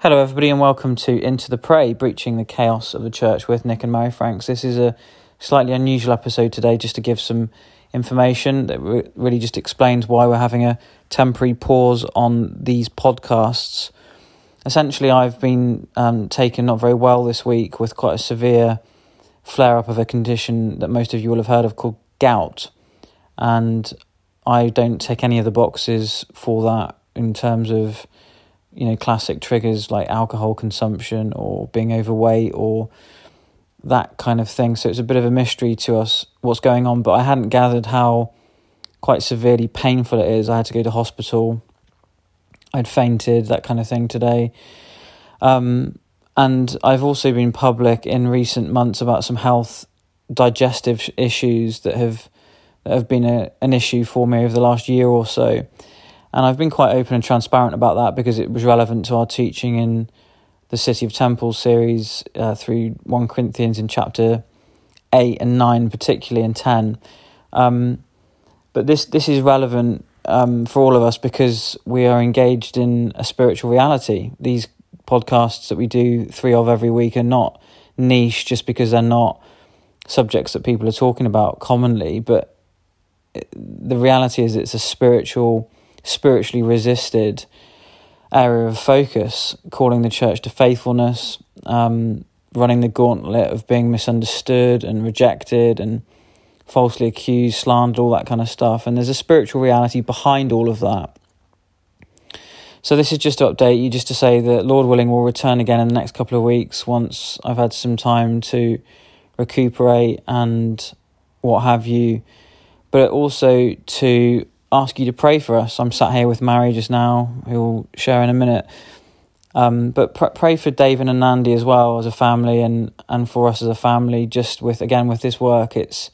Hello, everybody, and welcome to Into the Prey, Preaching the Chaos of the Church with Nick and Mary Franks. This is a slightly unusual episode today just to give some information that really just explains why we're having a temporary pause on these podcasts. Essentially, I've been um, taken not very well this week with quite a severe flare up of a condition that most of you will have heard of called gout. And I don't tick any of the boxes for that in terms of you know classic triggers like alcohol consumption or being overweight or that kind of thing. So it's a bit of a mystery to us what's going on. But I hadn't gathered how quite severely painful it is. I had to go to hospital. I'd fainted, that kind of thing today. Um, and I've also been public in recent months about some health digestive issues that have that have been a, an issue for me over the last year or so. And I've been quite open and transparent about that because it was relevant to our teaching in the City of Temples series uh, through 1 Corinthians in chapter 8 and 9, particularly, in 10. Um, but this, this is relevant um, for all of us because we are engaged in a spiritual reality. These podcasts that we do, three of every week, are not niche just because they're not subjects that people are talking about commonly, but the reality is it's a spiritual spiritually resisted area of focus, calling the church to faithfulness, um, running the gauntlet of being misunderstood and rejected and falsely accused, slandered, all that kind of stuff. And there's a spiritual reality behind all of that. So this is just to update you, just to say that Lord willing, we'll return again in the next couple of weeks once I've had some time to recuperate and what have you, but also to ask you to pray for us. I'm sat here with Mary just now, who will share in a minute. Um, but pr- pray for David and Nandi as well as a family, and and for us as a family. Just with again with this work, it's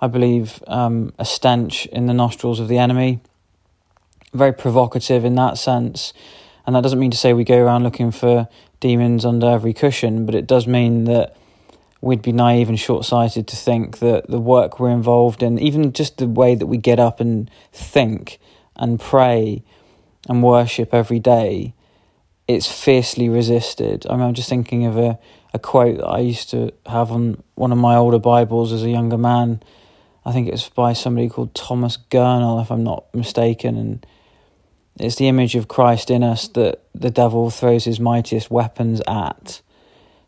I believe um, a stench in the nostrils of the enemy. Very provocative in that sense, and that doesn't mean to say we go around looking for demons under every cushion, but it does mean that we'd be naive and short sighted to think that the work we're involved in, even just the way that we get up and think and pray and worship every day, it's fiercely resisted. I mean, I'm just thinking of a, a quote that I used to have on one of my older Bibles as a younger man. I think it's by somebody called Thomas Gurnall, if I'm not mistaken. And it's the image of Christ in us that the devil throws his mightiest weapons at,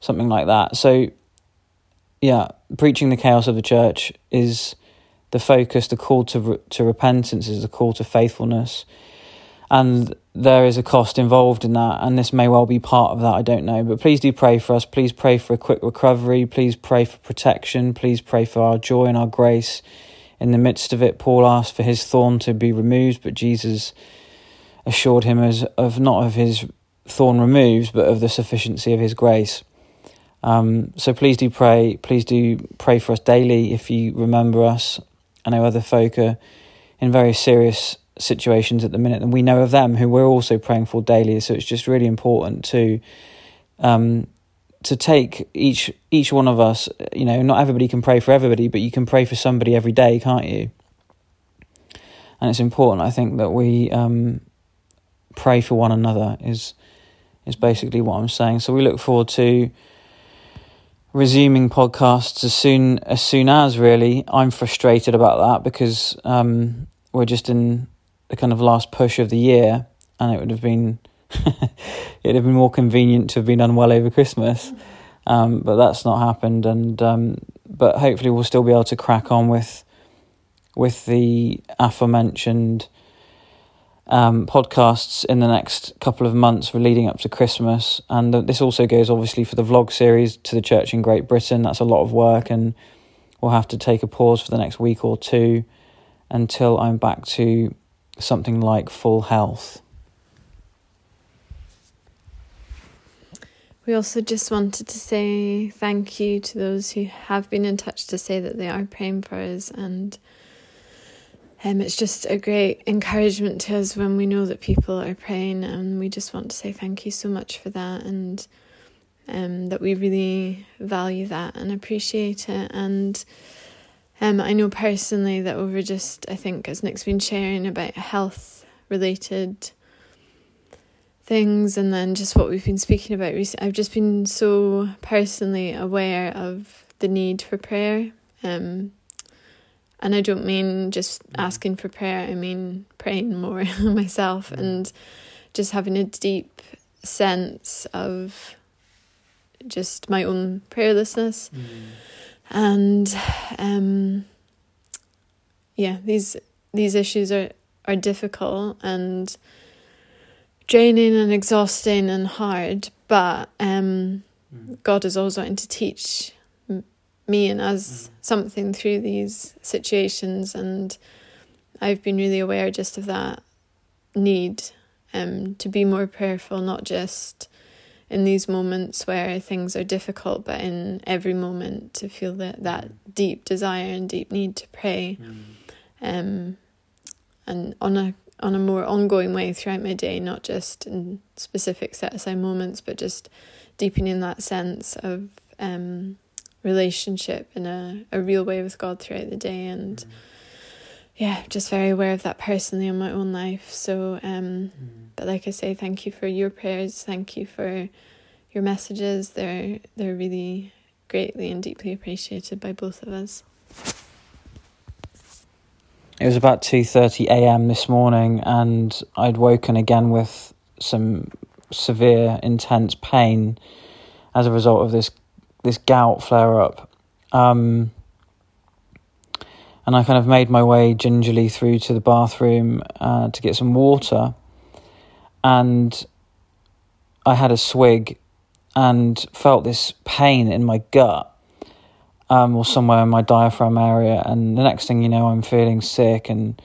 something like that. So yeah, preaching the chaos of the church is the focus. The call to re- to repentance is the call to faithfulness, and there is a cost involved in that. And this may well be part of that. I don't know, but please do pray for us. Please pray for a quick recovery. Please pray for protection. Please pray for our joy and our grace in the midst of it. Paul asked for his thorn to be removed, but Jesus assured him as of not of his thorn removed, but of the sufficiency of his grace. Um, so please do pray. Please do pray for us daily if you remember us. I know other folk are in very serious situations at the minute, and we know of them who we're also praying for daily. So it's just really important to um, to take each each one of us. You know, not everybody can pray for everybody, but you can pray for somebody every day, can't you? And it's important, I think, that we um, pray for one another. Is is basically what I'm saying. So we look forward to resuming podcasts as soon as soon as really. I'm frustrated about that because um, we're just in the kind of last push of the year, and it would have been it'd have been more convenient to have been done well over Christmas, um, but that's not happened. And um, but hopefully we'll still be able to crack on with with the aforementioned um, podcasts in the next couple of months leading up to Christmas. And this also goes obviously for the vlog series to the church in Great Britain. That's a lot of work, and we'll have to take a pause for the next week or two until I'm back to something like full health. We also just wanted to say thank you to those who have been in touch to say that they are praying for us and um, it's just a great encouragement to us when we know that people are praying, and we just want to say thank you so much for that, and um, that we really value that and appreciate it. And um, I know personally that over just, I think, as Nick's been sharing about health related things and then just what we've been speaking about recently i've just been so personally aware of the need for prayer um, and i don't mean just asking for prayer i mean praying more myself and just having a deep sense of just my own prayerlessness mm. and um yeah these these issues are are difficult and draining and exhausting and hard, but um, mm. God is always wanting to teach me and us something through these situations, and I've been really aware just of that need um, to be more prayerful, not just in these moments where things are difficult, but in every moment to feel that, that deep desire and deep need to pray. Um, and on a on a more ongoing way throughout my day, not just in specific set aside moments, but just deepening that sense of um, relationship in a, a real way with God throughout the day. And mm. yeah, just very aware of that personally in my own life. So, um, mm. but like I say, thank you for your prayers. Thank you for your messages. They're, they're really greatly and deeply appreciated by both of us. It was about 2:30 a.m. this morning and I'd woken again with some severe intense pain as a result of this this gout flare up. Um, and I kind of made my way gingerly through to the bathroom uh, to get some water. And I had a swig and felt this pain in my gut um, or somewhere in my diaphragm area. And the next thing you know, I'm feeling sick and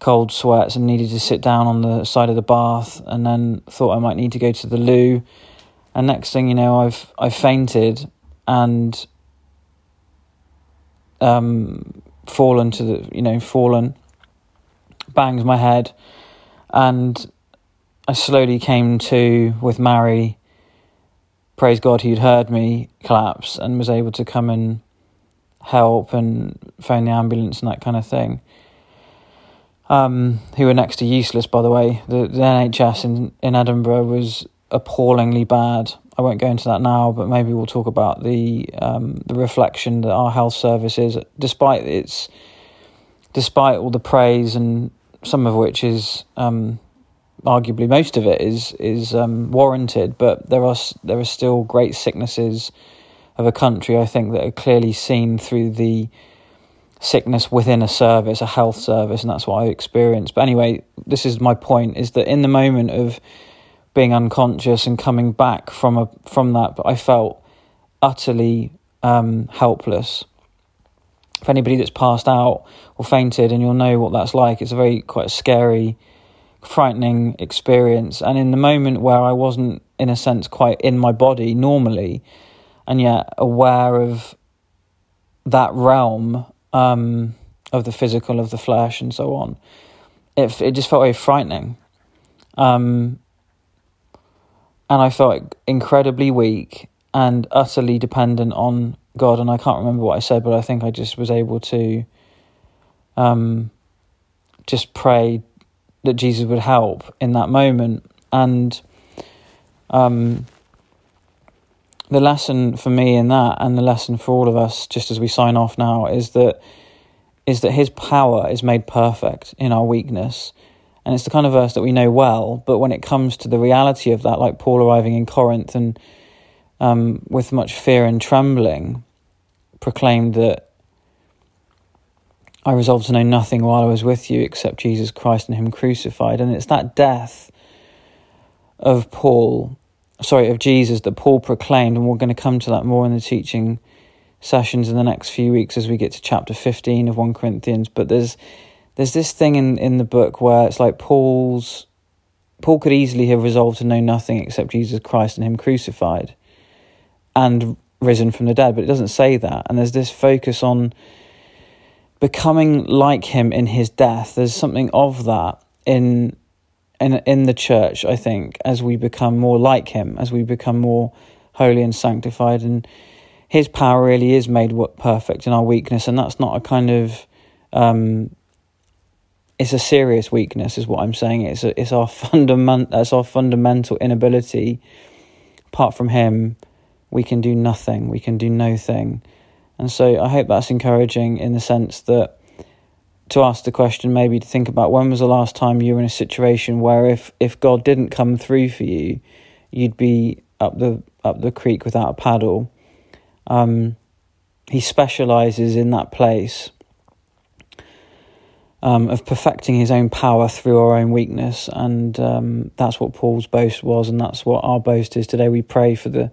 cold sweats and needed to sit down on the side of the bath. And then thought I might need to go to the loo. And next thing you know, I've I've fainted and um, fallen to the you know fallen, banged my head, and I slowly came to with Mary praise God, he'd heard me collapse and was able to come and help and phone the ambulance and that kind of thing. Um, who were next to useless, by the way. The, the NHS in, in Edinburgh was appallingly bad. I won't go into that now, but maybe we'll talk about the um, the reflection that our health service is, despite its, despite all the praise and some of which is um, arguably most of it is is um, warranted, but there are there are still great sicknesses of a country. I think that are clearly seen through the sickness within a service, a health service, and that's what I experienced. But anyway, this is my point: is that in the moment of being unconscious and coming back from a from that, but I felt utterly um, helpless. For anybody that's passed out or fainted, and you'll know what that's like, it's a very quite a scary frightening experience. And in the moment where I wasn't, in a sense, quite in my body normally, and yet aware of that realm um, of the physical, of the flesh, and so on, it it just felt very frightening. Um, and I felt incredibly weak and utterly dependent on God. And I can't remember what I said, but I think I just was able to um, just pray that Jesus would help in that moment. And um, the lesson for me in that, and the lesson for all of us, just as we sign off now, is that is that His power is made perfect in our weakness. And it's the kind of verse that we know well, but when it comes to the reality of that, like Paul arriving in Corinth and um, with much fear and trembling, proclaimed that I resolved to know nothing while I was with you except Jesus Christ and Him crucified. And it's that death of Paul, sorry, of Jesus that Paul proclaimed, and we're going to come to that more in the teaching sessions in the next few weeks as we get to chapter 15 of 1 Corinthians. But there's there's this thing in, in the book where it's like Paul's Paul could easily have resolved to know nothing except Jesus Christ and Him crucified and risen from the dead, but it doesn't say that. And there's this focus on becoming like him in his death. There's something of that in in in the church, I think, as we become more like him, as we become more holy and sanctified and his power really is made perfect in our weakness and that's not a kind of um, it's a serious weakness, is what I'm saying. It's a, it's our fundament. That's our fundamental inability. Apart from Him, we can do nothing. We can do no thing. And so I hope that's encouraging in the sense that to ask the question, maybe to think about when was the last time you were in a situation where if if God didn't come through for you, you'd be up the up the creek without a paddle. Um, he specializes in that place um, of perfecting his own power through our own weakness. And um, that's what Paul's boast was, and that's what our boast is today. We pray for the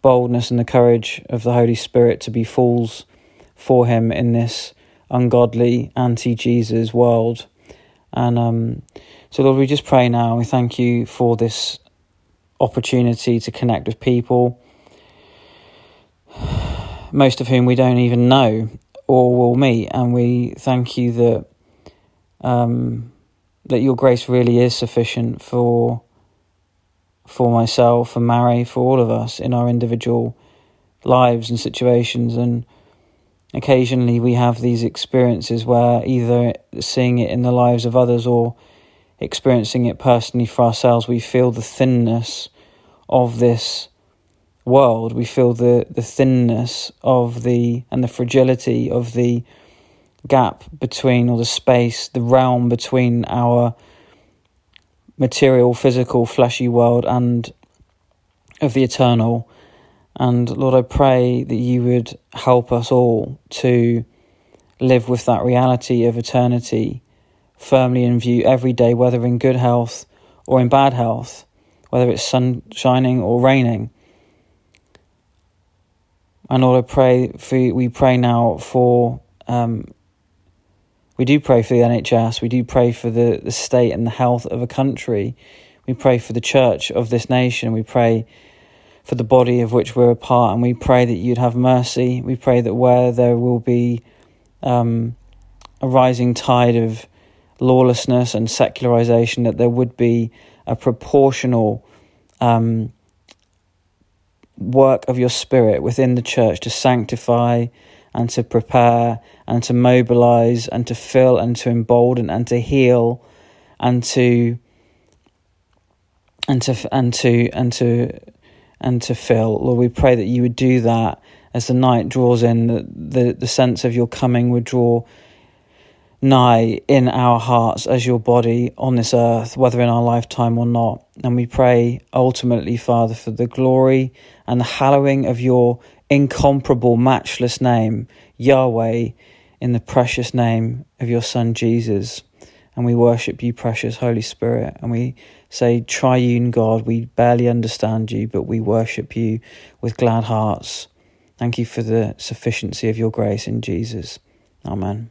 boldness and the courage of the Holy Spirit to be fools for him in this ungodly, anti Jesus world. And um, so, Lord, we just pray now. We thank you for this opportunity to connect with people, most of whom we don't even know or will meet. And we thank you that um, that your grace really is sufficient for for myself, for Mary, for all of us in our individual lives and situations. And occasionally we have these experiences where either seeing it in the lives of others or experiencing it personally for ourselves, we feel the thinness of this world. We feel the, the thinness of the and the fragility of the gap between, or the space, the realm between our material, physical, fleshy world and of the eternal. And Lord, I pray that you would help us all to live with that reality of eternity firmly in view every day, whether in good health or in bad health, whether it's sun shining or raining. And Lord, I pray for we pray now for um, we do pray for the NHS, we do pray for the, the state and the health of a country, we pray for the church of this nation, we pray for the body of which we're a part, and we pray that you'd have mercy. We pray that where there will be um, a rising tide of lawlessness and secularization, that there would be a proportional um, work of your spirit within the church to sanctify and to prepare and to mobilize and to fill and to embolden and to heal and to and to and to and to and to fill. Lord, we pray that you would do that as the night draws in, the, the, the sense of your coming would draw nigh in our hearts as your body on this earth, whether in our lifetime or not. And we pray ultimately, Father, for the glory and the hallowing of your incomparable, matchless name, Yahweh, in the precious name of your Son Jesus. And we worship you, precious Holy Spirit. And we say, Triune God, we barely understand you, but we worship you with glad hearts. Thank you for the sufficiency of your grace in Jesus. Amen.